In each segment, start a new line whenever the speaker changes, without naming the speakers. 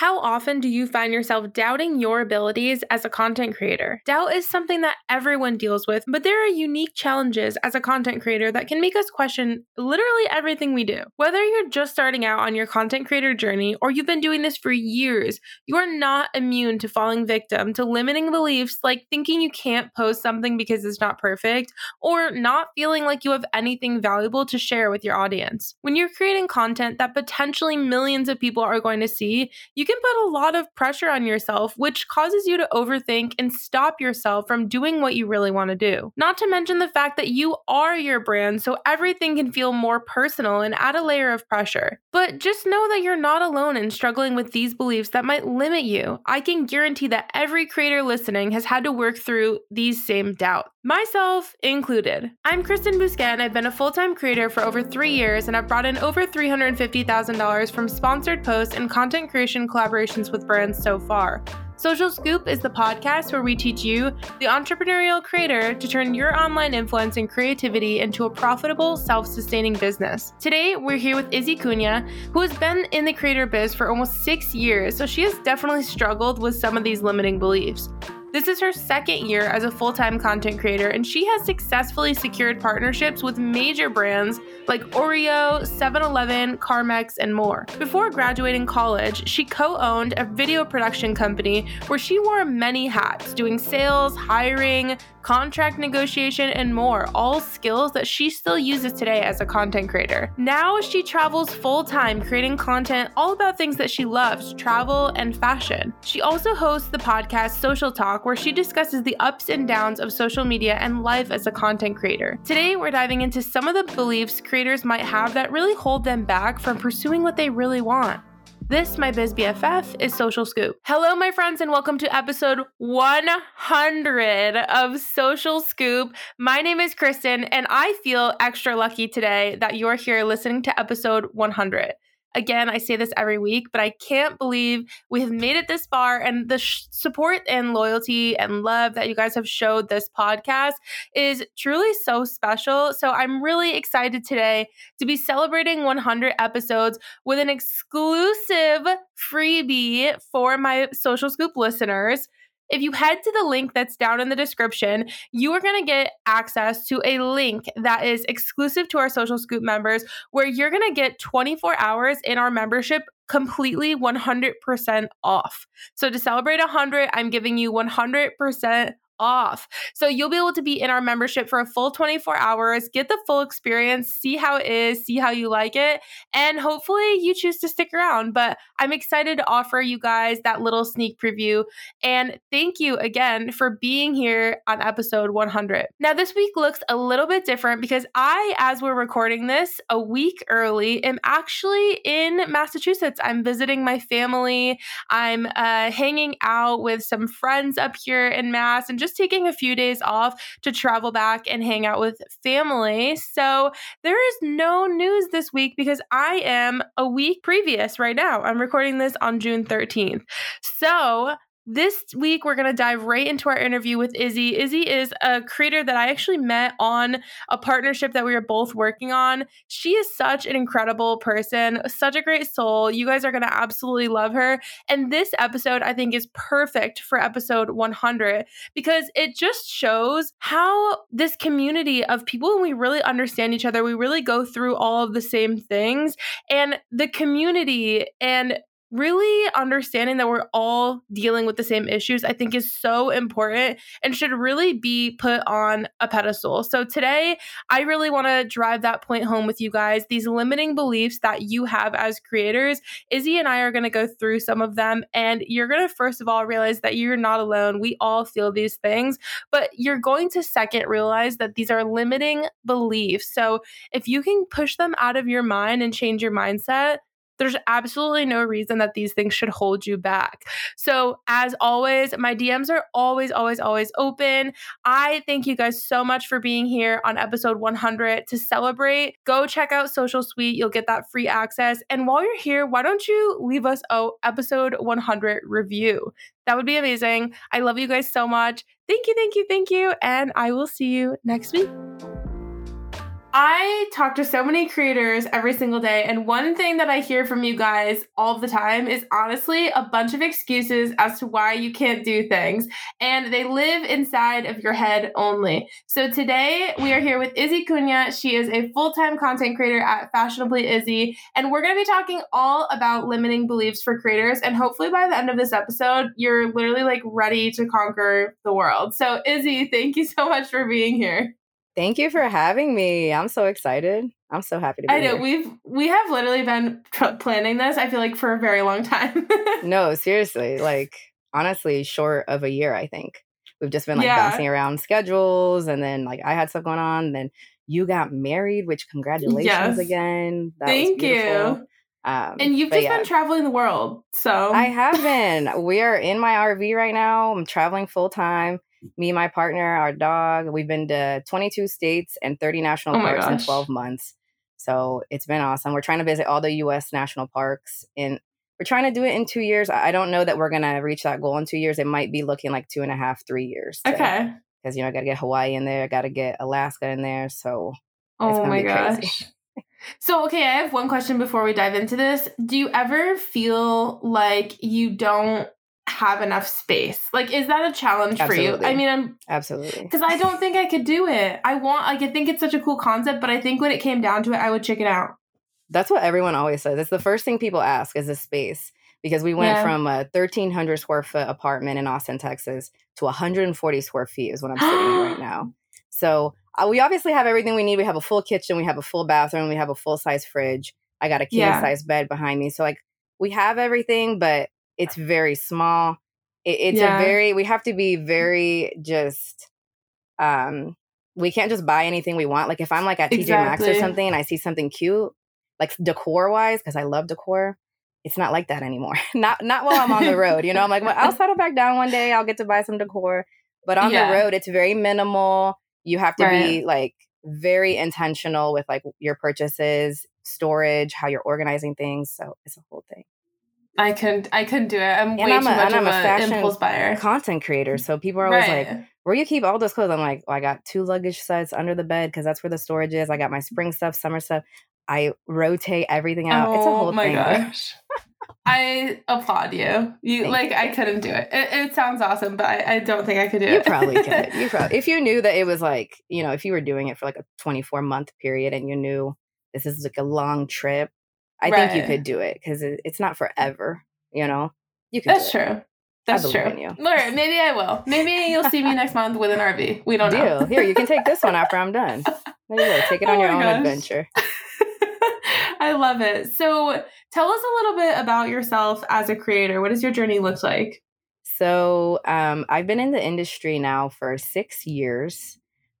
How often do you find yourself doubting your abilities as a content creator? Doubt is something that everyone deals with, but there are unique challenges as a content creator that can make us question literally everything we do. Whether you're just starting out on your content creator journey or you've been doing this for years, you are not immune to falling victim to limiting beliefs like thinking you can't post something because it's not perfect or not feeling like you have anything valuable to share with your audience. When you're creating content that potentially millions of people are going to see, you can put a lot of pressure on yourself, which causes you to overthink and stop yourself from doing what you really want to do. Not to mention the fact that you are your brand, so everything can feel more personal and add a layer of pressure. But just know that you're not alone in struggling with these beliefs that might limit you. I can guarantee that every creator listening has had to work through these same doubts, myself included. I'm Kristen Bousquet, and I've been a full time creator for over three years, and I've brought in over $350,000 from sponsored posts and content creation collaborations with brands so far. Soulcial Scoop is the podcast where we teach you, the entrepreneurial creator, to turn your online influence and creativity into a profitable, self sustaining business. Today, we're here with Izzy Cunha, who has been in the creator biz for almost six years, so she has definitely struggled with some of these limiting beliefs. This is her second year as a full time content creator, and she has successfully secured partnerships with major brands like Oreo, 7 Eleven, Carmex, and more. Before graduating college, she co owned a video production company where she wore many hats, doing sales, hiring, contract negotiation, and more, all skills that she still uses today as a content creator. Now she travels full time creating content all about things that she loves travel and fashion. She also hosts the podcast Social Talk, where she discusses the ups and downs of social media and life as a content creator. Today, we're diving into some of the beliefs creators might have that really hold them back from pursuing what they really want. This, my biz BFF, is Soulcial Scoop. Hello, my friends, and welcome to episode 100 of Soulcial Scoop. My name is Kristen, and I feel extra lucky today that you're here listening to episode 100. Again, I say this every week, but I can't believe we have made it this far. And the sh- support and loyalty and love that you guys have showed this podcast is truly so special. So I'm really excited today to be celebrating 100 episodes with an exclusive freebie for my Soulcial Scoop listeners. If you head to the link that's down in the description, you are going to get access to a link that is exclusive to our Soulcial Scoop members where you're going to get 24 hours in our membership completely 100% off. So to celebrate 100, I'm giving you 100% off. So you'll be able to be in our membership for a full 24 hours, get the full experience, see how it is, see how you like it, and hopefully you choose to stick around. But I'm excited to offer you guys that little sneak preview. And thank you again for being here on episode 100. Now, this week looks a little bit different because I, as we're recording this a week early, am actually in Massachusetts. I'm visiting my family. I'm uh, hanging out with some friends up here in Mass and just just taking a few days off to travel back and hang out with family. So there is no news this week because I am a week previous right now. I'm recording this on June 13th. So this week, we're going to dive right into our interview with Izzy. Izzy is a creator that I actually met on a partnership that we were both working on. She is such an incredible person, such a great soul. You guys are going to absolutely love her. And this episode, I think, is perfect for episode 100 because it just shows how this community of people, when we really understand each other, we really go through all of the same things. And the community and really understanding that we're all dealing with the same issues, I think is so important and should really be put on a pedestal. So today, I really want to drive that point home with you guys. These limiting beliefs that you have as creators, Izzy and I are going to go through some of them. And you're going to, first of all, realize that you're not alone. We all feel these things, but you're going to second realize that these are limiting beliefs. So if you can push them out of your mind and change your mindset, there's absolutely no reason that these things should hold you back. So, as always, my DMs are always, always, always open. I thank you guys so much for being here on episode 100 to celebrate. Go check out Soulcial Suite, you'll get that free access. And while you're here, why don't you leave us a episode 100 review? That would be amazing. I love you guys so much. Thank you, thank you, thank you. And I will see you next week. I talk to so many creators every single day, and one thing that I hear from you guys all the time is honestly a bunch of excuses as to why you can't do things, and they live inside of your head only. So today we are here with Izzy Cunha. She is a full time content creator at Fashionably Izzy, and we're going to be talking all about limiting beliefs for creators. And hopefully by the end of this episode, you're literally like ready to conquer the world. So, Izzy, thank you so much for being here.
Thank you for having me. I'm so excited. I'm so happy to be here.
I know
here.
we've we have literally been tr- planning this. I feel like for a very long time.
no, seriously, like honestly, short of a year. I think we've just been like
Yeah.
bouncing around schedules, and then like I had stuff going on. And then you got married, which congratulations
Yes.
again. That
Thank you.
Um,
And you've just
yeah.
been traveling the world, so
I have been. We are in my RV right now. I'm traveling full time. Me, my partner, our dog. We've been to 22 states and 30 national
Oh
parks in 12 months. So it's been awesome. We're trying to visit all the U.S. national parks, and we're trying to do it in two years. I don't know that we're gonna reach that goal in two years. It might be looking like two and a half, three years.
okay.
Because you know, I got to get Hawaii in there. I got to get Alaska in there. So It's
Oh my
be crazy.
gosh. So, okay, I have one question before we dive into this. Do you ever feel like you don't have enough space? Like, is that a challenge for you? I mean, I'm
absolutely.
because I don't think I could do it. I want, like, I think it's such a cool concept, but I think when it came down to it, I would chicken out.
That's what everyone always says. It's the first thing people ask is the space because we went
Yeah.
from a 1,300 square foot apartment in Austin, Texas to 140 square feet is what I'm sitting in right now. So uh, we obviously have everything we need. We have a full kitchen, we have a full bathroom, we have a full size fridge. I got a king
Yeah.
size bed behind me. So like we have everything, but it's very small. It, it's
Yeah.
a very we have to be very just um we can't just buy anything we want. Like if I'm like at TJ Maxx or something and I see something cute, like decor wise, because I love decor, it's not like that anymore. not not while I'm on the road. You know, I'm like, well, I'll settle back down one day. I'll get to buy some decor. But on
Yeah.
the road, it's very minimal. You have to be like very intentional with like your purchases, storage, how you're organizing things. So it's a whole thing.
I couldn't, I couldn't do it. I'm
And
way
I'm
too
a-
much
and I'm
of an impulse buyer.
Content creator. So people are always like, where you keep all those clothes? I'm like, well, I got two luggage sets under the bed because that's where the storage is. I got my spring stuff, summer stuff. I rotate everything out. it's a oh whole
oh my
thing.
gosh. I applaud you. You
Thank
like
you.
I couldn't do it. It, it sounds awesome, but I, I don't think I could do
You
it.
You probably could. You probably, if you knew that it was like, you know, if you were doing it for like a 24 month period and you knew this is like a long trip, I think you could do it because it, it's not forever. You know, you can.
That's
do it.
true. That's true.
you.
Laura, maybe I will. Maybe you'll see me next month with an RV. We don't know.
Deal. Here, you can take this one after I'm done. There you go. Take it on
Oh
your own
gosh.
adventure.
I love it. So tell us a little bit about yourself as a creator. What does your journey look like?
So um, I've been in the industry now for six years.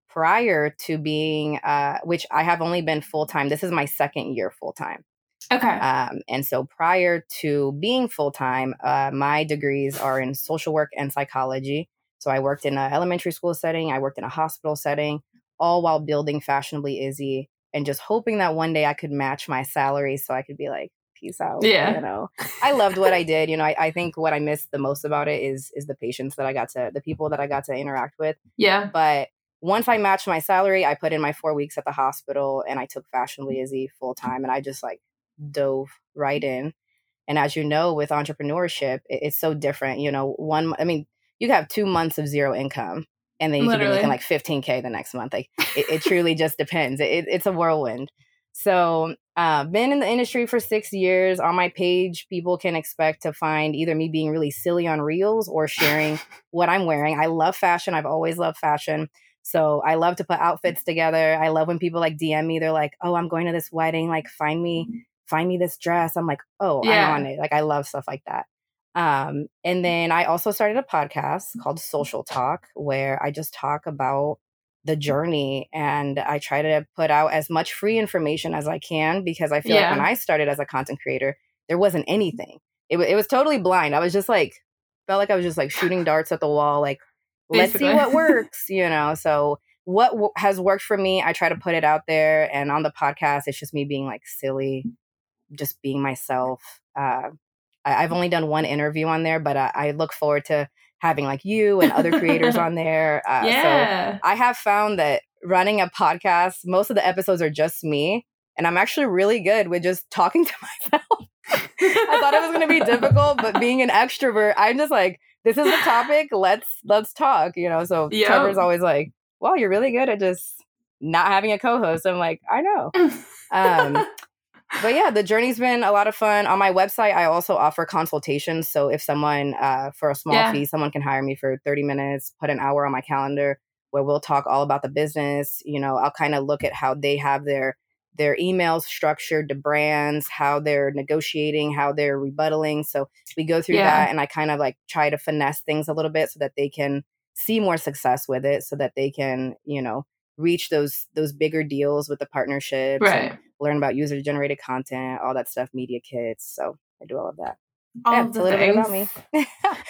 Prior to being, uh, which I have only been full time. This is my second year full time.
Okay.
Um, and so prior to being full time, uh, my degrees are in social work and psychology. So I worked in an elementary school setting, I worked in a hospital setting, all while building Fashionably Izzy and just hoping that one day I could match my salary so I could be like, peace out.
Yeah.
You know, I loved what I did. You know, I, I think what I missed the most about it is is the patients that I got to, the people that I got to interact with.
yeah.
But once I matched my salary, I put in my four weeks at the hospital and I took Fashionably Izzy full time and I just like dove right in. And as you know, with entrepreneurship, it- it's so different. You know, one, I mean, you have two months of zero income and then you could be making like 15K the next month. Like it, it truly just depends. It, it's a whirlwind. So, uh, been in the industry for six years. On my page, people can expect to find either me being really silly on reels or sharing what I'm wearing. I love fashion. I've always loved fashion. So I love to put outfits together. I love when people like DM me. They're like, "Oh, I'm going to this wedding. Like, find me, find me this dress." I'm like, "Oh,
Yeah.
I'm on it." Like, I love stuff like that. Um, and then I also started a podcast called Social Talk, where I just talk about the journey and I try to put out as much free information as I can because I feel
Yeah.
like when I started as a content creator, there wasn't anything. It, wa- it was totally blind. I was just like, felt like I was just like shooting darts at the wall, like, let's see what works, you know? So, what w- has worked for me, I try to put it out there. And on the podcast, it's just me being like silly, just being myself. Uh, I, I've only done one interview on there, but I, I look forward to having like you and other creators on there. Uh, So,
yeah.
I have found that running a podcast, most of the episodes are just me. And I'm actually really good with just talking to myself. I thought it was going to be difficult, but being an extrovert, I'm just like, this is the topic. Let's let's talk. You know. So yep. Trevor's always like, "Well, you're really good at just not having a co-host." I'm like, I know. um, but yeah, the journey's been a lot of fun. On my website, I also offer consultations. So if someone, uh, for a small yeah. fee, someone can hire me for 30 minutes, put an hour on my calendar where we'll talk all about the business. You know, I'll kind of look at how they have their their emails structured to brands, how they're negotiating, how they're rebuttaling. So we go through yeah. that and I kind of like try to finesse things a little bit so that they can see more success with it so that they can, you know, reach those those bigger deals with the partnerships
right.
Learn about user generated content, all that stuff, media kits. So I do all of that
all the things. about me.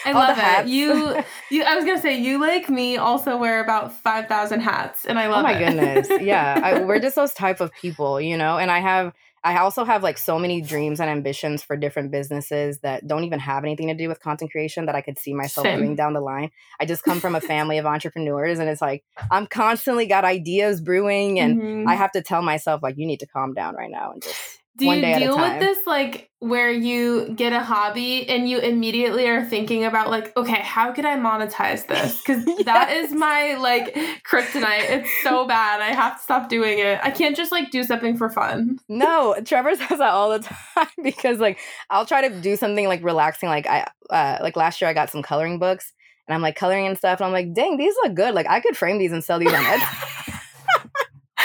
I love it. You, you. I was gonna say you like me also wear about five thousand hats, and I love.
Oh my
it.
goodness! Yeah, I, we're just those type of people, you know. And I have, I also have like so many dreams and ambitions for different businesses that don't even have anything to do with content creation that I could see myself Same. doing down the line. I just come from a family of entrepreneurs, and it's like I'm constantly got ideas brewing, and mm-hmm. I have to tell myself like, you need to calm down right now and just
do you deal with this like where you get a hobby and you immediately are thinking about like, okay, how could I monetize this? Because yes. that is my like kryptonite. It's so bad. I have to stop doing it. I can't just like do something for fun.
No, Trevor says that all the time because like I'll try to do something like relaxing. Like I uh like last year I got some coloring books and I'm like coloring and stuff and I'm like, dang, these look good. Like I could frame these and sell these on Etsy.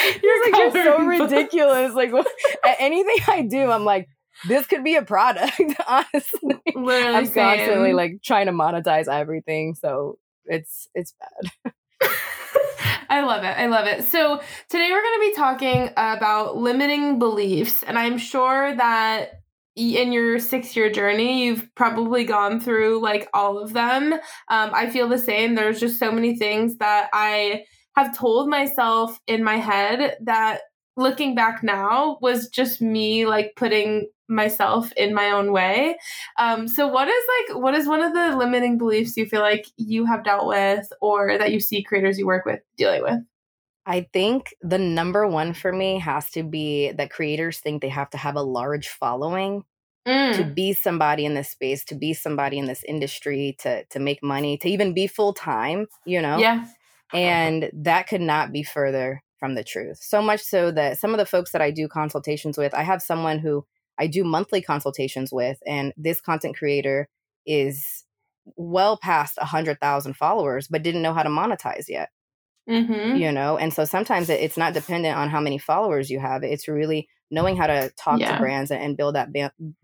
You're like you're so ridiculous. Like anything I do, I'm like, this could be a product. Honestly,
Literally
I'm constantly like trying to monetize everything, so it's it's bad.
I love it. I love it. So, today we're going to be talking about limiting beliefs. And I'm sure that in your six year journey, you've probably gone through like all of them. Um, I feel the same. There's just so many things that I have told myself in my head that looking back now was just me like putting myself in my own way. Um, so what is like what is one of the limiting beliefs you feel like you have dealt with or that you see creators you work with dealing with?
I think the number one for me has to be that creators think they have to have a large following mm. to be somebody in this space, to be somebody in this industry, to to make money, to even be full time, you know?
Yeah.
And that could not be further from the truth. So much so that some of the folks that I do consultations with, I have someone who I do monthly consultations with, and this content creator is well past 100,000 followers, but didn't know how to monetize yet. Mm-hmm. You know, and so sometimes it, it's not dependent on how many followers you have. It's really knowing how to talk yeah. to brands and build that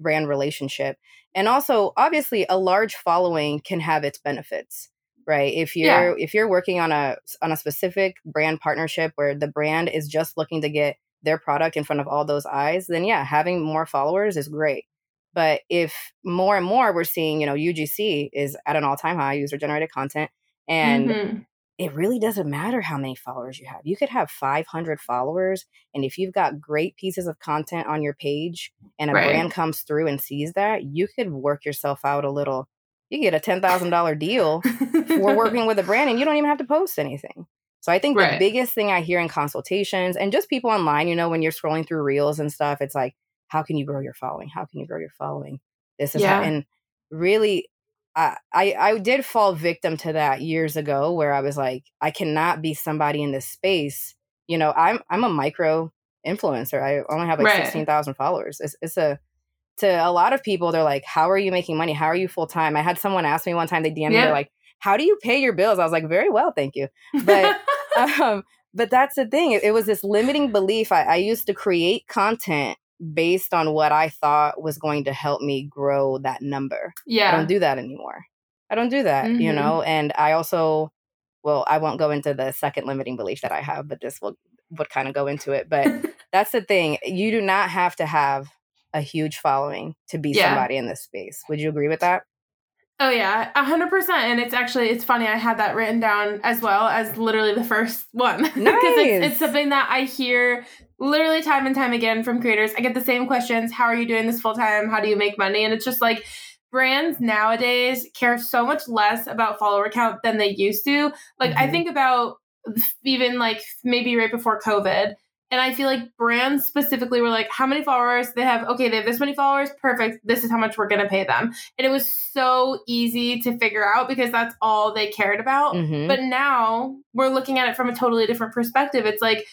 brand relationship. And also, obviously, a large following can have its benefits right if you're yeah. if you're working on a on a specific brand partnership where the brand is just looking to get their product in front of all those eyes then yeah having more followers is great but if more and more we're seeing you know ugc is at an all-time high user generated content and mm-hmm. it really doesn't matter how many followers you have you could have 500 followers and if you've got great pieces of content on your page and a right. brand comes through and sees that you could work yourself out a little you get a $10,000 deal for working with a brand and you don't even have to post anything. So I think right. the biggest thing I hear in consultations and just people online, you know, when you're scrolling through reels and stuff, it's like, how can you grow your following? How can you grow your following? This is yeah. how, and really, I, I I did fall victim to that years ago where I was like, I cannot be somebody in this space. You know, I'm I'm a micro influencer. I only have like right. sixteen thousand followers. It's it's a to a lot of people, they're like, How are you making money? How are you full time? I had someone ask me one time, they DM me, they're like, How do you pay your bills? I was like, Very well, thank you. But um, but that's the thing. It, it was this limiting belief. I, I used to create content based on what I thought was going to help me grow that number.
Yeah.
I don't do that anymore. I don't do that, mm-hmm. you know? And I also, well, I won't go into the second limiting belief that I have, but this will would kind of go into it. But that's the thing. You do not have to have a huge following to be yeah. somebody in this space. Would you agree with that?
Oh yeah, a hundred percent. And it's actually it's funny. I had that written down as well as literally the first one because
nice.
it's, it's something that I hear literally time and time again from creators. I get the same questions: How are you doing this full time? How do you make money? And it's just like brands nowadays care so much less about follower count than they used to. Like mm-hmm. I think about even like maybe right before COVID. And I feel like brands specifically were like, how many followers they have? Okay, they have this many followers. Perfect. This is how much we're going to pay them. And it was so easy to figure out because that's all they cared about.
Mhm.
But now we're looking at it from a totally different perspective. It's like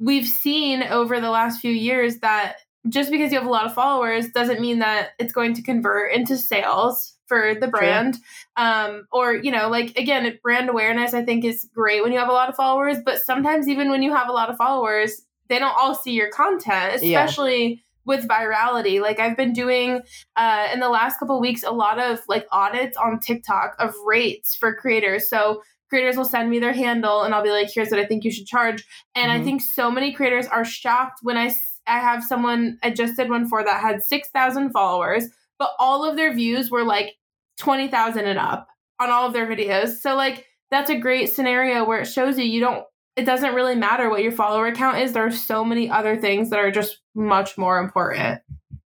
we've seen over the last few years that just because you have a lot of followers doesn't mean that it's going to convert into sales for the brand. Um, or, you know, like again, brand awareness I think is great when you have a lot of followers, but sometimes even when you have a lot of followers, they don't all see your content,
Yeah.
especially with virality. Like I've been doing uh, in the last couple weeks a lot of like audits on TikTok of rates for creators. So creators will send me their handle and I'll be like, here's what I think you should charge. And I
Mhm.
think so many creators are shocked when I I have someone I just did one for that had 6,000 followers, but all of their views were like 20,000 and up on all of their videos. So like that's a great scenario where it shows you you don't it doesn't really matter what your follower count is. There are so many other things that are just much more important.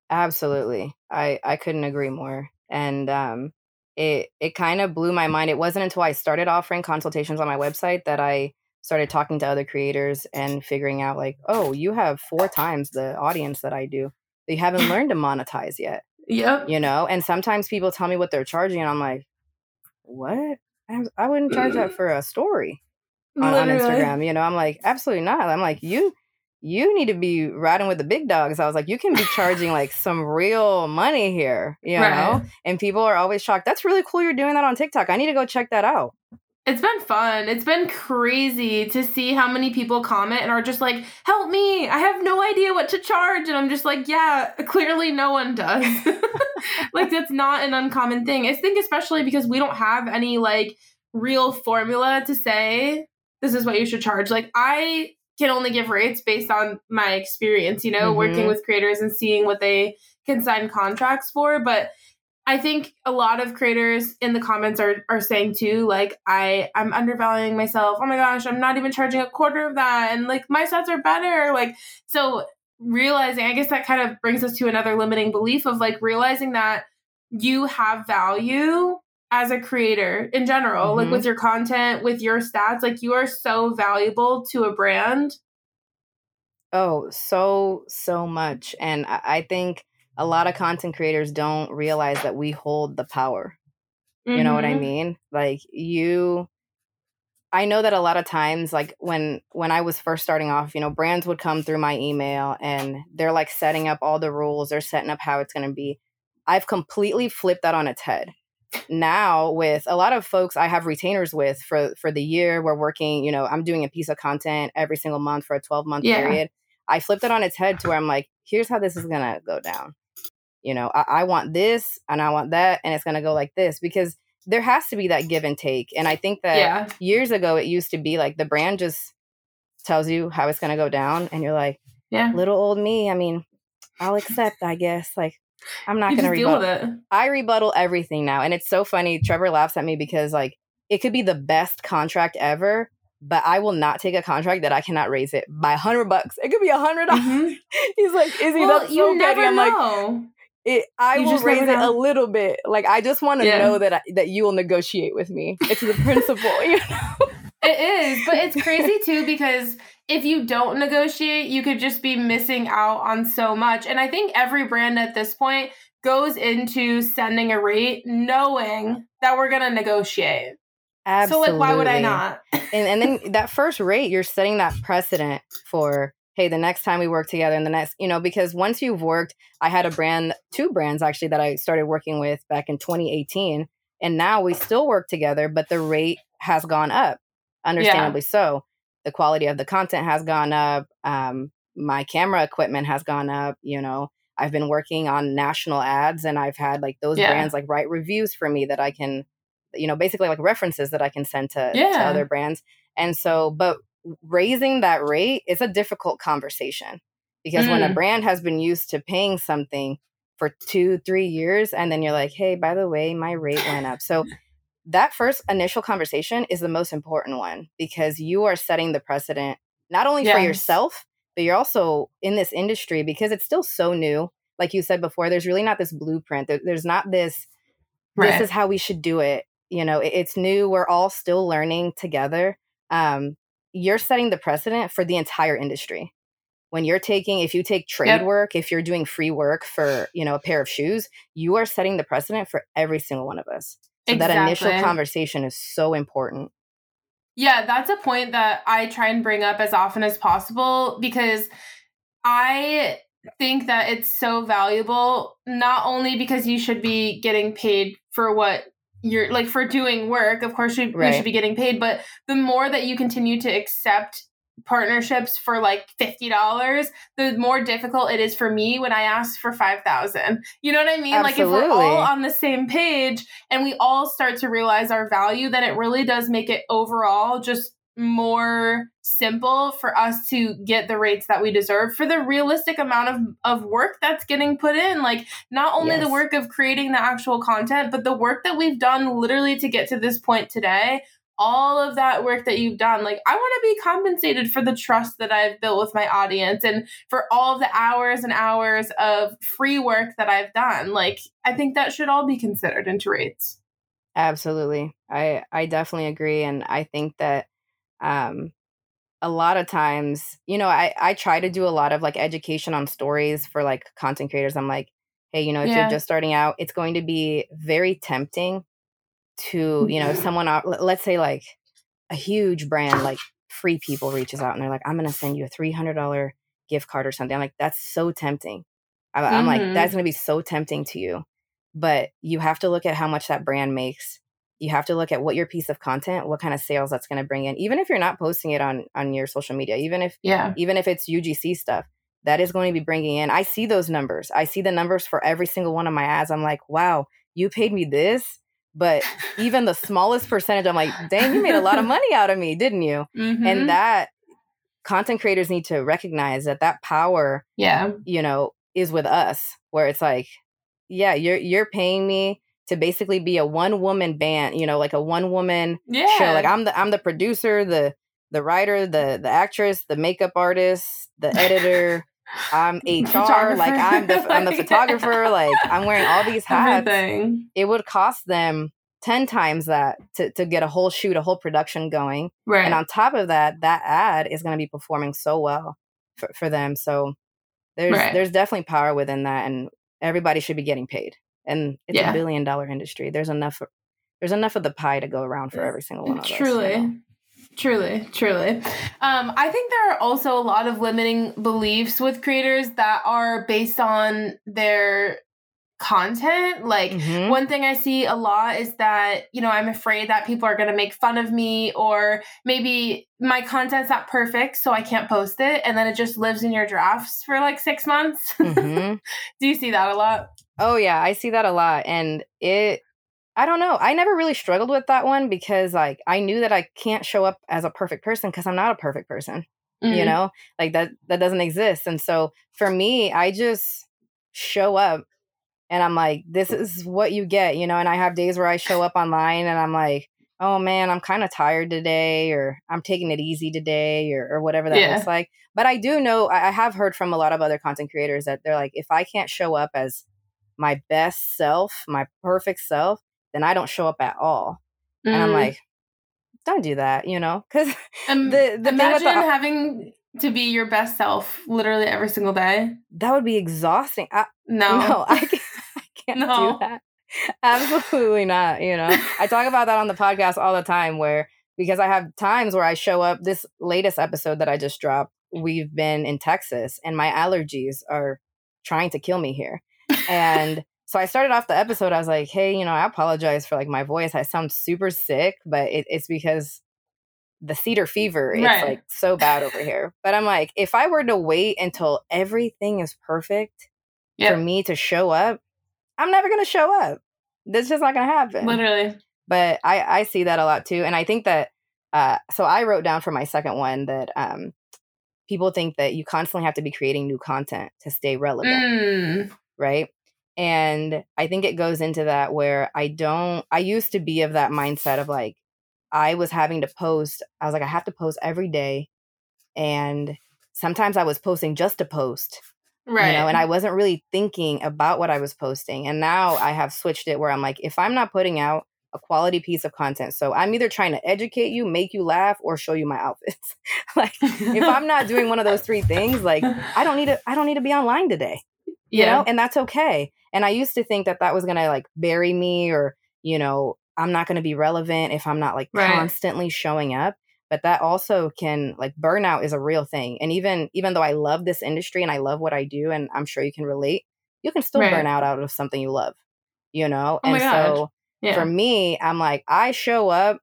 Absolutely. I I couldn't agree more. And um it it kind of blew my mind. It wasn't until I started offering consultations on my website that I started talking to other creators and figuring out like, "Oh, you have four times the audience that I do. They haven't learned to monetize yet."
Yep.
You know? And sometimes people tell me what they're charging and I'm like, "What? I, I wouldn't charge that for a story." On, on Instagram. You know, I'm like, absolutely not. I'm like, you you need to be riding with the big dogs. I was like, you can be charging like some real money here, you know? And people are always shocked. That's really cool you're doing that on TikTok. I need to go check that out.
It's been fun. It's been crazy to see how many people comment and are just like, help me. I have no idea what to charge. And I'm just like, yeah, clearly no one does. like, that's not an uncommon thing. I think, especially because we don't have any like real formula to say, this is what you should charge. Like, I can only give rates based on my experience, you know, working
Mhm.
with creators and seeing what they can sign contracts for. But I think a lot of creators in the comments are are saying too, like I I'm undervaluing myself. Oh my gosh, I'm not even charging a quarter of that, and like my sets are better. Like so, realizing I guess that kind of brings us to another limiting belief of like realizing that you have value as a creator in general, like
Mhm.
with your content, with your stats, like you are so valuable to a brand.
Oh, so, so much. And I, think a lot of content creators don't realize that we hold the power. You know what I
Mhm.
mean? Like you I know that a lot of times like when when I was first starting off, you know, brands would come through my email and they're like setting up all the rules, they're setting up how it's going to be. I've completely flipped that on its head. Now with a lot of folks I have retainers with for for the year, we're working, you know, I'm doing a piece of content every single month for a 12 month
Yeah.
period. I flipped it on its head to where I'm like, here's how this is to go down you know I, I want this and i want that and it's to go like this because there has to be that give and take and i think that
Yeah.
years ago it used to be like the brand just tells you how it's to go down and you're like
Yeah.
little old me i mean i'll accept i guess like i'm not going to
deal with
rebuttal
it.
i rebuttal everything now and it's so funny trevor laughs at me because like it could be the best contract ever but I will not take a contract that I cannot raise it by a hundred bucks. It could be a hundred dollars.
Mhm.
He's like, Izzy,
Well,
that's
you
so petty.
never
I'm like,
know.
it, I
You
will
just
raise it a little bit. Like I just want to
Yeah.
know that I, that you will negotiate with me. It's the principle, you know.
It is, but it's crazy too because if you don't negotiate, you could just be missing out on so much. And I think every brand at this point goes into sending a rate knowing that we're going to negotiate.
Absolutely.
So like why would I not?
And and then that first rate, you're setting that precedent for hey, the next time we work together, and the next, you know, because once you've worked, I had a brand, two brands actually that I started working with back in 2018, and now we still work together, but the rate has gone up, understandably so. The quality of the content has gone up. Um, my camera equipment has gone up. You know, I've been working on national ads, and I've had like those
Yeah.
brands like write reviews for me that I can, you know, basically like references that I can send to, to other brands. And so, but raising that rate is a difficult conversation because when a
Mm.
brand has been used to paying something for two, three years, and then you're like, hey, by the way, my rate went up. So that first initial conversation is the most important one because you are setting the precedent not only for yourself, but you're also in this industry because it's still so new. Like you said before, there's really not this blueprint. There- there's not this,
Right.
this is how we should do it. You know, it- it's new. We're all still learning together. Um, you're setting the precedent for the entire industry when you're taking if you take trade
Yep.
work if you're doing free work for you know a pair of shoes you are setting the precedent for every single one of us so that initial conversation is so important
Yeah, that's a point that I try and bring up as often as possible because I think that it's so valuable, not only because you should be getting paid for what you're like for doing work, of course, we
Right.
should be getting paid, but the more that you continue to accept partnerships for like $50 the more difficult it is for me when i ask for 5000 you know what i mean? Absolutely. like if we're all on the same page and we all start to realize our value then it really does make it overall just more simple for us to get the rates that we deserve for the realistic amount of, of work that's getting put in. Like not only the work of creating the actual content but the work that we've done literally to get to this point today all of that work that you've done like i want to be compensated for the trust that i've built with my audience and for all of the hours and hours of free work that i've done like i think that should all be considered into rates
Absolutely. I I definitely agree and I think that um a lot of times, you know, I I try to do a lot of like education on stories for like content creators. I'm like, hey, you know, if
Yeah.
you're just starting out, it's going to be very tempting to, you know, someone let- let's say like a huge brand like Free People reaches out and they're like, I'm to send you a $300 gift card or something. I'm like, that's so tempting. I'm like,
Mhm.
that's going to be so tempting to you. But you have to look at how much that brand makes. You have to look at what your piece of content, what kind of sales that's going to bring in. Even if you're not posting it on on your social media, even if
yeah
even if it's UGC stuff, that is going to be bringing in. I see those numbers. I see the numbers for every single one of my ads. I'm like, wow, you paid me this. But even the smallest percentage, I'm like, dang, you made a lot of money out of me, didn't you?
Mhm.
And that content creators need to recognize that that power,
yeah
you know, is with us, where it's like, yeah, you're you're paying me to basically be a one woman band, you know, like a one woman
yeah
show. Like I'm the I'm the producer, the the writer, the the actress, the makeup artist, the editor. I'm HR. Like I'm the I'm the photographer. Like I'm wearing all these hats.
everything
It would cost them ten times that to to get a whole shoot, a whole production going.
right
And on top of that, that ad is going to be performing so well for, for them. So there's
Right.
there's definitely power within that, and everybody should be getting paid. And it's
Yeah.
a billion dollar industry. There's enough. There's enough of the pie to go around for every single one of us. you
truly
know?
Truly truly um, i think there are also a lot of limiting beliefs with creators that are based on their content like
Mhm.
one thing i see a lot is that you know i'm afraid that people are going to make fun of me or maybe my content's not perfect so i can't post it and then it just lives in your drafts for like six months
Mhm.
do you see that a lot
Oh yeah, I see that a lot, and it. I don't know. I never really struggled with that one because like I knew that I can't show up as a perfect person because I'm not a perfect person. you
Mhm.
know like that that doesn't exist and so for me i just show up and i'm like this is what you get you know and i have days where i show up online and i'm like oh man i'm kind of tired today or i'm taking it easy today or, or whatever that
Yeah.
looks like but i do know I, I have heard from a lot of other content creators that they're like if i can't show up as my best self my perfect self then i don't show up at all and i'm
Mhm.
like don't do that you know because
Um,
the- the
imagine
the-
having to be your best self literally every single day.
that would be exhausting I,
No,
No, I can't, I can't
No.
do that. Absolutely not. You know, I talk about that on the podcast all the time where, because I have times where I show up, this latest episode that I just dropped, we've been in Texas and my allergies are trying to kill me here. And so I started off the episode, I was like, hey, you know, I apologize for like my voice. I sound super sick, but it, it's because the cedar fever it's
Right.
like so bad over here but i'm like if i were to wait until everything is perfect
Yep.
for me to show up, I'm never going to show up. That's just not going to happen.
literally.
But I, I see that a lot too. And I think that, uh, so I wrote down for my second one that um, people think that you constantly have to be creating new content to stay relevant,
Mm.
right? And I think it goes into that where I don't, I used to be of that mindset of like, I was having to post, I was like, I have to post every day. And sometimes I was posting just to post
Right.
you know and i wasn't really thinking about what i was posting and now i have switched it where i'm like if i'm not putting out a quality piece of content. So I'm either trying to educate you, make you laugh, or show you my outfits. like if I'm not doing one of those three things, like I don't need to I don't need to be online today. You know, and that's okay. And I used to think that that was going to like bury me or, you know, I'm not going to be relevant if I'm not like
Right.
constantly showing up. But that also can like burnout is a real thing. And even even though I love this industry and I love what I do and I'm sure you can relate, you can still
Right.
burn out out of something you love. You know?
Oh
and so
Yeah.
for me, I'm like, I show up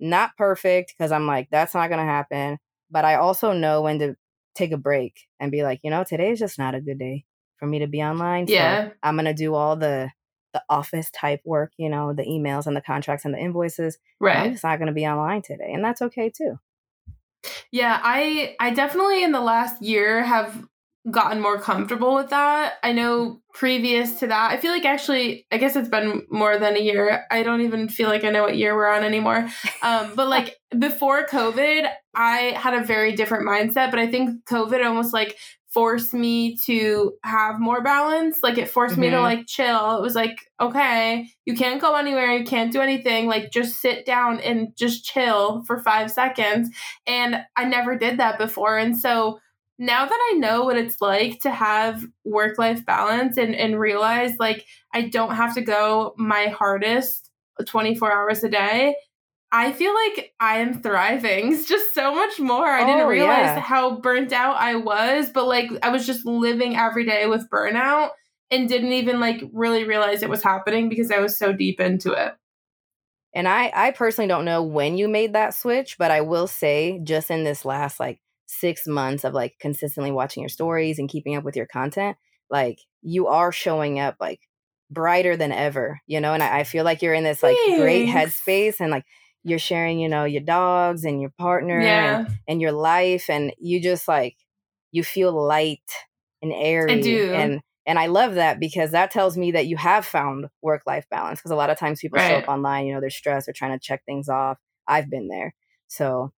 not perfect because I'm like, that's not going to happen. But I also know when to take a break and be like, you know, today is just not a good day for me to be online. So
Yeah.
I'm going to do all the, the office type work, you know, the emails and the contracts and the invoices. I'm
right.
just not going to be online today. And that's okay too.
Yeah, I I definitely in the last year have gotten more comfortable with that. I know previous to that, I feel like actually I guess it's been more than a year. I don't even feel like I know what year we're on anymore. Um but like before COVID, I had a very different mindset, but I think COVID almost like forced me to have more balance. Like it forced me to
Mhm.
like chill. It was like, okay, you can't go anywhere, you can't do anything. Like just sit down and just chill for 5 seconds. And I never did that before. And so now that I know what it's like to have work life balance and, and realize like I don't have to go my hardest 24 hours a day, I feel like I am thriving It's just so much more. I didn't
Oh,
realize
yeah.
how burnt out I was, but like I was just living every day with burnout and didn't even like really realize it was happening because I was so deep into it.
And I, I personally don't know when you made that switch, but I will say just in this last like six months of like consistently watching your stories and keeping up with your content, like you are showing up like brighter than ever, you know? And I, I feel like you're in this like great headspace and like you're sharing, you know, your dogs and your partner and,
Yeah.
and your life and you just like you feel light and airy I
do.
and and I love that because that tells me that you have found work life balance because a lot of times people show up online, you know, they're stressed, they're trying to check things off. I've been there. So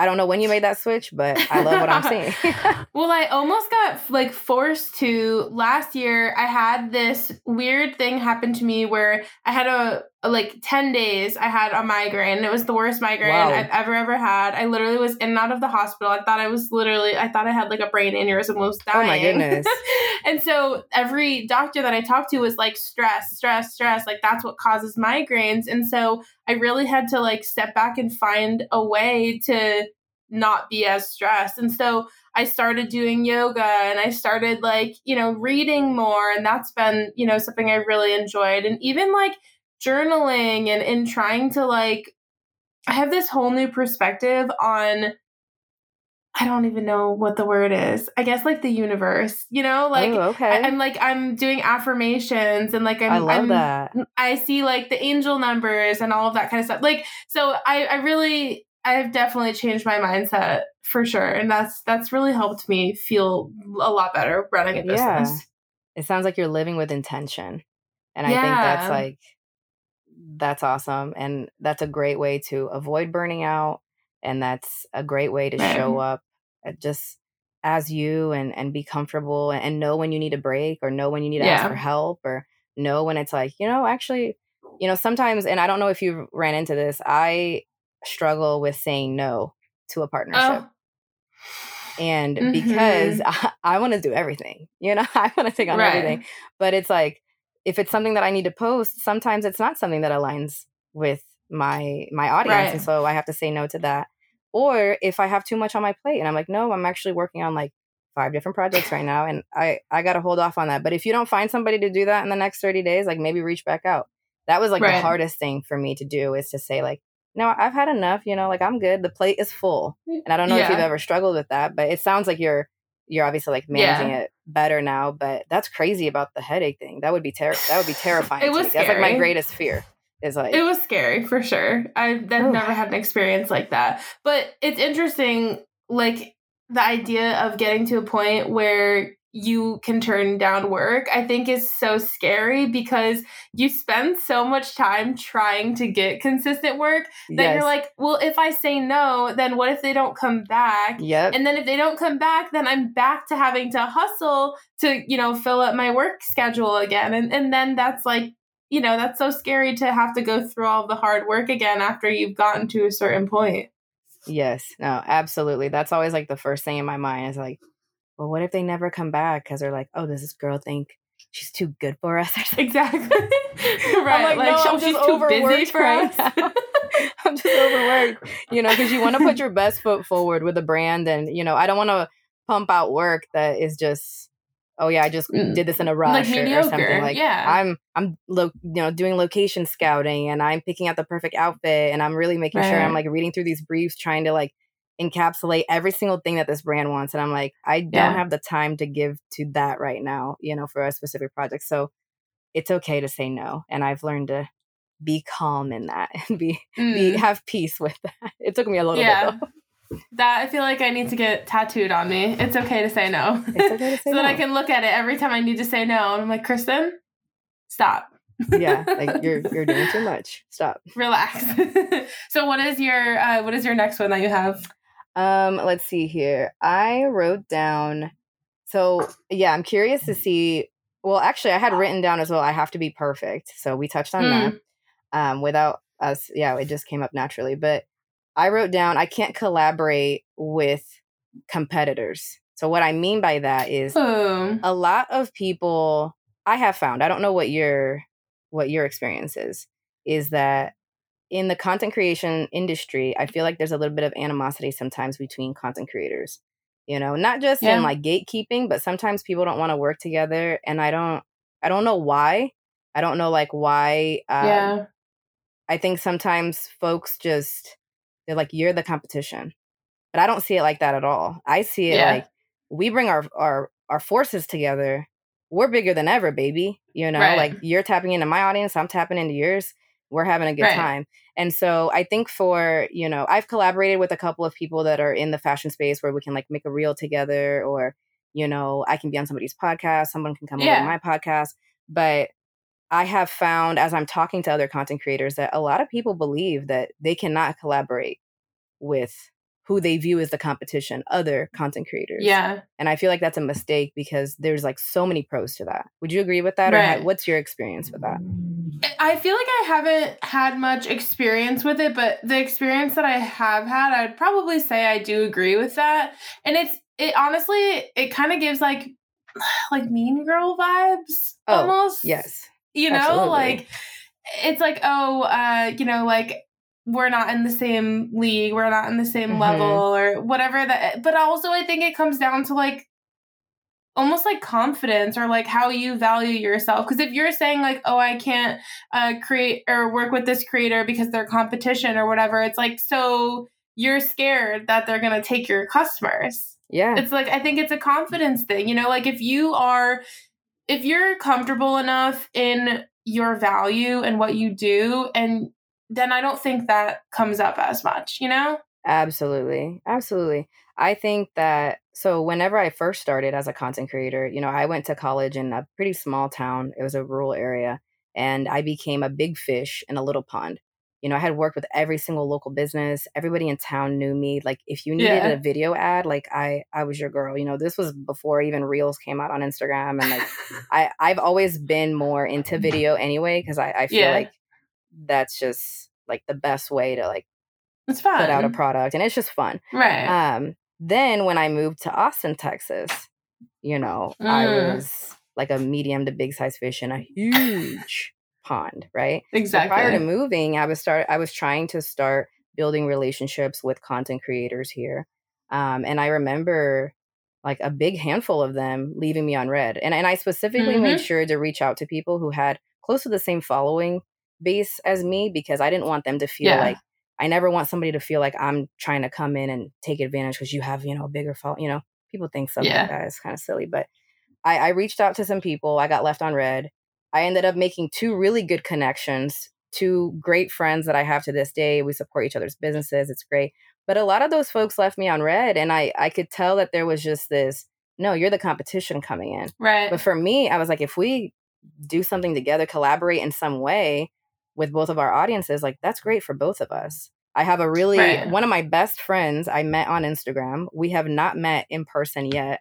I don't know when you made that switch, but I love what I'm seeing.
Well, I almost got like forced to last year. I had this weird thing happen to me where I had a, Uh, like 10 days I had a migraine. It was the worst migraine
Wow.
I've ever ever had. I literally was in and out of the hospital. I thought I was literally I thought I had like a brain aneurysm I was dying.
Oh my goodness.
and so every doctor that I talked to was like stress, stress, stress, like that's what causes migraines. And so I really had to like step back and find a way to not be as stressed. And so I started doing yoga and I started like, you know, reading more. And that's been, you know, something I really enjoyed. And even like journaling and, in trying to like, I have this whole new perspective on, I don't even know what the word is. I guess like the universe, you know, like
oh, okay.
I, am like I'm doing affirmations and like I'm
I love
I'm,
that.
I see like the angel numbers and all of that kind of stuff. Like so I I really I've definitely changed my mindset for sure and that's that's really helped me feel a lot better running a business.
Yeah. It sounds like you're living with intention. And I think that's like that's awesome. And that's a great way to avoid burning out. And that's a great way to
Right.
show up just as you and and be comfortable and, know when you need a break or know when you need to ask for help or know when it's like, you know, actually, you know, sometimes and I don't know if you ran into this, I struggle with saying no to a partnership
Oh,
and
Mhm.
because I, I want to do everything, you know, I want to take on everything. But it's like if it's something that I need to post, sometimes it's not something that aligns with my my audience, and so I have to say no to that. Or if I have too much on my plate, and I'm like, no, I'm actually working on like five different projects right now, and I I got to hold off on that. But if you don't find somebody to do that in the next 30 days, like maybe reach back out. That was like the hardest thing for me to do is to say like, no, I've had enough. You know, like I'm good. The plate is full. Mm, and I don't know if you've ever struggled with that, but it sounds like you're you're obviously like managing it better now. But that's crazy about the headache thing. That would be ter- that would be terrifying.
It was.
That's like my greatest fear. Is like
It was scary for sure. I've, I've never had an experience like that. But it's interesting, like the idea of getting to a point where you can turn down work, I think is so scary because you spend so much time trying to get consistent work that
yes.
you're like, well, if I say no, then what if they don't come back?
yep.
And then if they don't come back, then I'm back to having to hustle to, you know, fill up my work schedule again. And and then that's like you know, that's so scary to have to go through all the hard work again after you've gotten to a certain point.
Yes, no, absolutely. That's always like the first thing in my mind is like, well, what if they never come back because they're like, oh, does this girl think she's too good for us?
exactly. right.
like, like no, she's too busy for right us. I'm just overworked, you know, because you want to put your best foot forward with a brand, and you know, I don't want to pump out work that is just oh yeah, I just mm. did this in a rush like or, or, something. Like yeah. I'm I'm lo- you know doing location scouting and I'm picking out the perfect outfit and I'm really making right. sure I'm like reading through these briefs, trying to like encapsulate every single thing that this brand wants. And I'm like, I don't yeah. have the time to give to that right now, you know, for a specific project. So it's okay to say no. And I've learned to be calm in that and be mm. be have peace with that. It took me a little yeah. bit though.
That I feel like I need to get tattooed on me. It's okay to say no.
It's okay to say
so
no.
that I can look at it every time I need to say no. And I'm like, Kristen, stop.
yeah, like you're you're doing too much. Stop.
Relax. so what is your uh, what is your next one that you have?
Um, let's see here. I wrote down so yeah, I'm curious to see well, actually I had written down as well, I have to be perfect. So we touched on mm. that. Um, without us, yeah, it just came up naturally. But I wrote down I can't collaborate with competitors. So what I mean by that is
oh.
a lot of people I have found, I don't know what your what your experience is, is that in the content creation industry, I feel like there's a little bit of animosity sometimes between content creators. You know, not just yeah. in like gatekeeping, but sometimes people don't want to work together and I don't I don't know why. I don't know like why um,
yeah.
I think sometimes folks just they're like, you're the competition. But I don't see it like that at all. I see it yeah. like we bring our our our forces together. We're bigger than ever, baby. You know, right. like you're tapping into my audience, I'm tapping into yours. We're having a good right. time. And so I think for, you know, I've collaborated with a couple of people that are in the fashion space where we can like make a reel together or, you know, I can be on somebody's podcast, someone can come yeah. over my podcast. But I have found as I'm talking to other content creators that a lot of people believe that they cannot collaborate with who they view as the competition, other content creators.
Yeah.
And I feel like that's a mistake because there's like so many pros to that. Would you agree with that? Right. Or what's your experience with that?
I feel like I haven't had much experience with it, but the experience that I have had, I'd probably say I do agree with that. And it's, it honestly, it kind of gives like, like mean girl vibes oh, almost.
Yes
you know Absolutely. like it's like oh uh you know like we're not in the same league we're not in the same mm-hmm. level or whatever that but also i think it comes down to like almost like confidence or like how you value yourself. Because if you're saying like oh i can't uh, create or work with this creator because they're competition or whatever it's like so you're scared that they're going to take your customers.
Yeah.
It's like i think it's a confidence thing you know like if you are if you're comfortable enough in your value and what you do and then I don't think that comes up as much, you know?
Absolutely. Absolutely. I think that so whenever I first started as a content creator, you know, I went to college in a pretty small town. It was a rural area and I became a big fish in a little pond you know, I had worked with every single local business. Everybody in town knew me. Like if you needed yeah. a video ad, like I I was your girl. You know, this was before even Reels came out on Instagram. And like I, I've always been more into video anyway, because I, I feel yeah. like that's just like the best way to like
it's fun.
put out a product and it's just fun.
Right.
Um then when I moved to Austin, Texas, you know, mm. I was like a medium to big size fish in a huge pond, right?
Exactly.
So prior to moving, I was start I was trying to start building relationships with content creators here. Um, and I remember like a big handful of them leaving me on read. And and I specifically mm-hmm. made sure to reach out to people who had close to the same following base as me because I didn't want them to feel yeah. like I never want somebody to feel like I'm trying to come in and take advantage because you have, you know, a bigger follow. You know, people think something yeah. like that is kind of silly. But I, I reached out to some people. I got left on read. I ended up making two really good connections, two great friends that I have to this day. We support each other's businesses. It's great. But a lot of those folks left me on read, and I I could tell that there was just this no, you're the competition coming in.
Right.
But for me, I was like if we do something together, collaborate in some way with both of our audiences, like that's great for both of us. I have a really right. one of my best friends I met on Instagram. We have not met in person yet.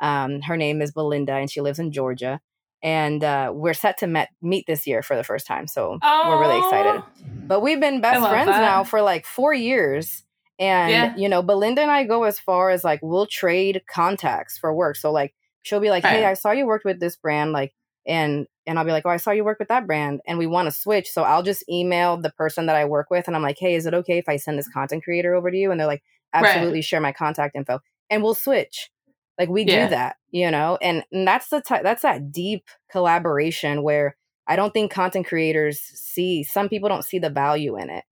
Um, her name is Belinda and she lives in Georgia and uh, we're set to met, meet this year for the first time. So we're really excited. But we've been best friends that. now for like four years. And, yeah. you know, Belinda and I go as far as like we'll trade contacts for work. So, like, she'll be like, right. hey, I saw you worked with this brand. Like, and and I'll be like, oh, I saw you work with that brand and we want to switch. So I'll just email the person that I work with and I'm like, hey, is it okay if I send this content creator over to you? And they're like, absolutely right. share my contact info. And we'll switch. Like we yeah. do that, you know, and, and that's the type that's that deep collaboration where I don't think content creators see some people don't see the value in it.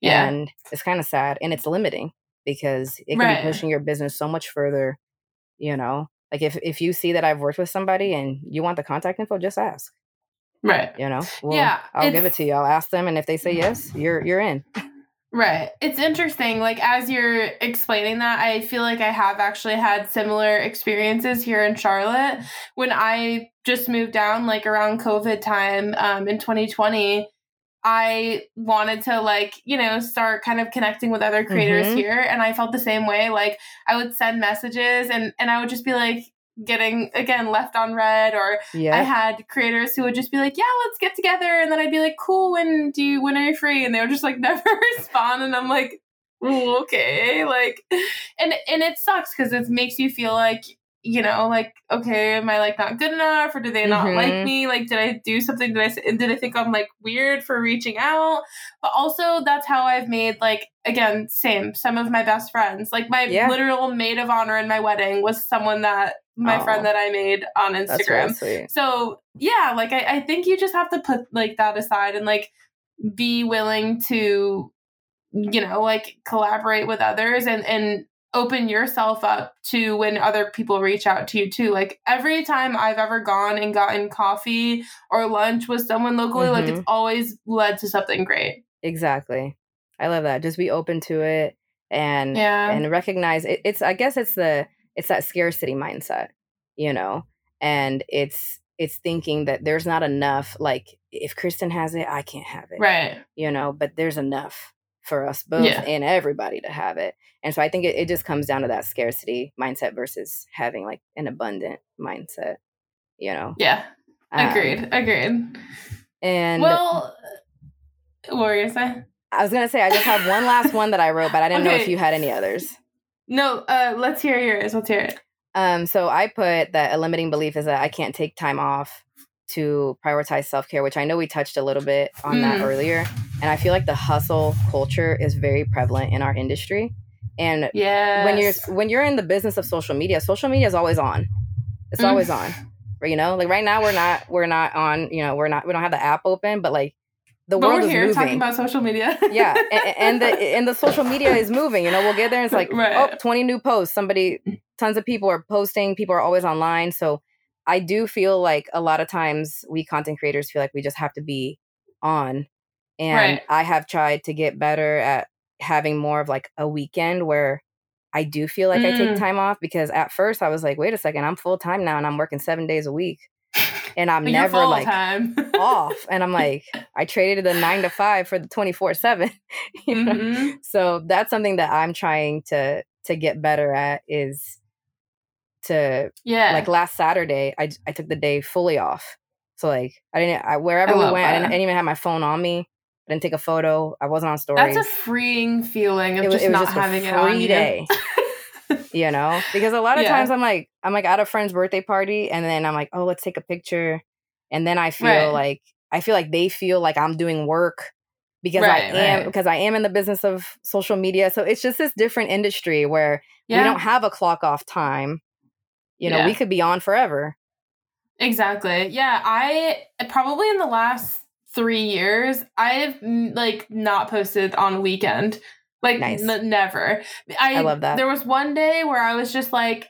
Yeah. And it's kind of sad and it's limiting because it can right. be pushing your business so much further, you know. Like if if you see that I've worked with somebody and you want the contact info, just ask.
Right.
You know. Well, yeah. I'll give it to you. I'll ask them and if they say yes, you're you're in.
Right. It's interesting. Like, as you're explaining that, I feel like I have actually had similar experiences here in Charlotte. When I just moved down, like around COVID time um, in 2020, I wanted to, like, you know, start kind of connecting with other creators mm-hmm. here. And I felt the same way. Like, I would send messages and, and I would just be like, getting again left on read or yeah. I had creators who would just be like, Yeah, let's get together and then I'd be like, Cool, when do you when are you free? And they would just like never respond and I'm like, okay. Like and and it sucks because it makes you feel like you know, like, okay, am I like not good enough or do they not mm-hmm. like me? Like, did I do something? Did I, say and did I think I'm like weird for reaching out? But also, that's how I've made, like, again, same, some of my best friends. Like, my yeah. literal maid of honor in my wedding was someone that my friend that I made on Instagram. Really so, yeah, like, I, I think you just have to put like that aside and like be willing to, you know, like collaborate with others and, and, open yourself up to when other people reach out to you too. Like every time I've ever gone and gotten coffee or lunch with someone locally, mm-hmm. like it's mm-hmm. always led to something great.
Exactly. I love that. Just be open to it and yeah. and recognize it, it's I guess it's the it's that scarcity mindset, you know. And it's it's thinking that there's not enough like if Kristen has it, I can't have it.
Right.
You know, but there's enough for us both yeah. and everybody to have it. And so I think it, it just comes down to that scarcity mindset versus having like an abundant mindset, you know?
Yeah. Agreed. Um, Agreed.
And
well, what were you say?
I was gonna say I just have one last one that I wrote, but I didn't okay. know if you had any others.
No, uh, let's hear yours. Let's hear it.
Um, so I put that a limiting belief is that I can't take time off to prioritize self care, which I know we touched a little bit on mm. that earlier. And I feel like the hustle culture is very prevalent in our industry. And
yeah,
when you're when you're in the business of social media, social media is always on. It's mm. always on. You know, like right now we're not we're not on. You know, we're not we don't have the app open, but like the
but
world
we're
is
here
moving.
talking about social media.
yeah, and, and, the and the social media is moving. You know, we'll get there and it's like right. oh, 20 new posts. Somebody, tons of people are posting. People are always online. So I do feel like a lot of times we content creators feel like we just have to be on. And right. I have tried to get better at having more of like a weekend where I do feel like mm. I take mm. time off because at first I was like, wait a second, I'm full time now and I'm working seven days a week. And I'm never like off. And I'm like, I traded the nine to five for the 24 seven. Mm-hmm. So that's something that I'm trying to to get better at is to
yeah
like last saturday i, I took the day fully off so like i didn't I, wherever I we went I didn't, I didn't, even have my phone on me i didn't take a photo i wasn't on stories
that's a freeing feeling of it, just it not just having it on
day you know because a lot of yeah. times i'm like i'm like at a friend's birthday party and then i'm like oh let's take a picture and then i feel right. like i feel like they feel like i'm doing work because right, I am right. because I am in the business of social media. So it's just this different industry where yeah. we don't have a clock off time you know, yeah. we could be on forever.
Exactly. Yeah, I eh, probably in the last 3 years I've like not posted on weekend. Like nice. n- never. I,
I love that.
There was one day where I was just like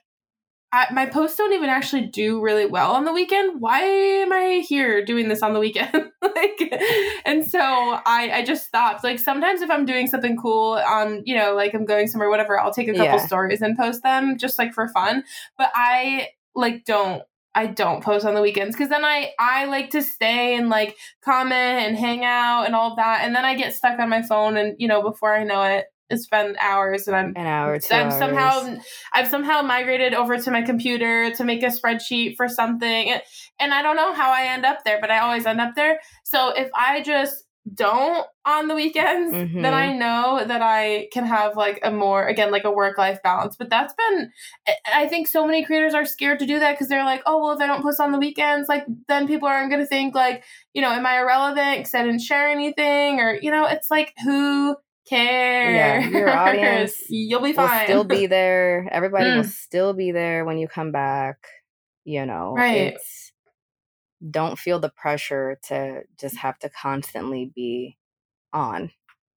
I, my posts don't even actually do really well on the weekend. Why am I here doing this on the weekend? like, and so I, I just stopped. Like sometimes if I'm doing something cool on, you know, like I'm going somewhere, whatever, I'll take a couple yeah. stories and post them just like for fun. But I like don't I don't post on the weekends because then I I like to stay and like comment and hang out and all that, and then I get stuck on my phone, and you know before I know it, spend hours and I'm
An hour, two
I'm
hours.
somehow I've somehow migrated over to my computer to make a spreadsheet for something and, and I don't know how I end up there, but I always end up there. So if I just don't on the weekends,
Mhm.
then I know that I can have like a more again like a work life balance. But that's been I- I think so many creators are scared to do that because they're like, oh well, if I don't post on the weekends, like then people aren't going to think like you know, am I irrelevant because I didn't share anything or you know, it's like who cares?
Yeah, your audience
you'll be
will
fine.
still be there. Everybody will
Mm.
still be there when you come back. You know,
Right.
It's don't feel the pressure to just have to constantly be on.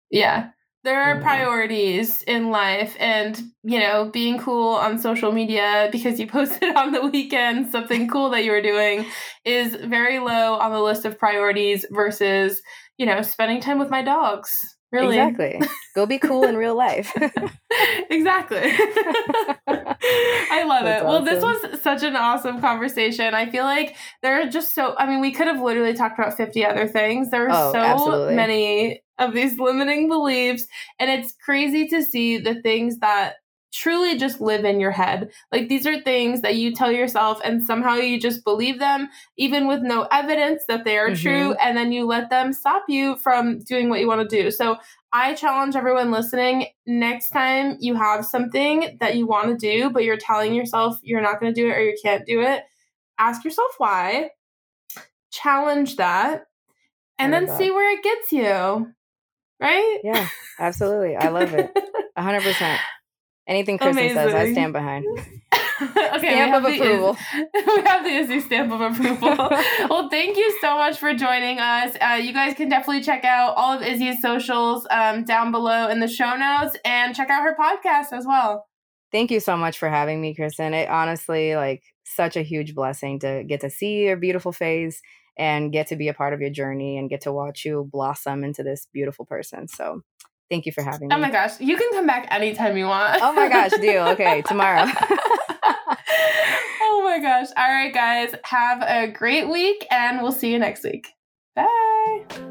Yeah. There are
Yeah.
priorities in life, and you know, being cool on social media because you posted on the weekend something cool that you were doing is very low on the list of priorities versus, you know, spending time with my dogs. Really?
Exactly. Go be cool in real life.
exactly. I love
That's
it. Well, this was such an awesome conversation. I feel like there are just so, I mean, we could have literally talked about 50 other things. There are
Oh,
so
absolutely.
many of these limiting beliefs. And it's crazy to see the things that truly just live in your head. Like these are things that you tell yourself and somehow you just believe them even with no evidence that they are
Mhm.
true and then you let them stop you from doing what you want to do. So I challenge everyone listening next time you have something that you want to do but you're telling yourself you're not going to do it or you can't do it, ask yourself why. Challenge that and then
love
see where it gets you. Right?
yeah, absolutely. I love it. A hundred percent. Anything Kristen says, I stand behind.
okay,
Stamp of
we have Iz-
approval.
we have the Izzy stamp of approval. well, thank you so much for joining us. Uh, you guys can definitely check out all of Izzy's socials um, down below in the show notes and check out her podcast as well.
Thank you so much for having me, Kristen. It honestly like such a huge blessing to get to see your beautiful face and get to be a part of your journey and get to watch you blossom into this beautiful person. So thank you for having oh me.
Oh my gosh, you can come back anytime you want.
Oh my gosh, deal. Okay, tomorrow.
oh my gosh. All right, guys, have a great week and we'll see you next week. Bye.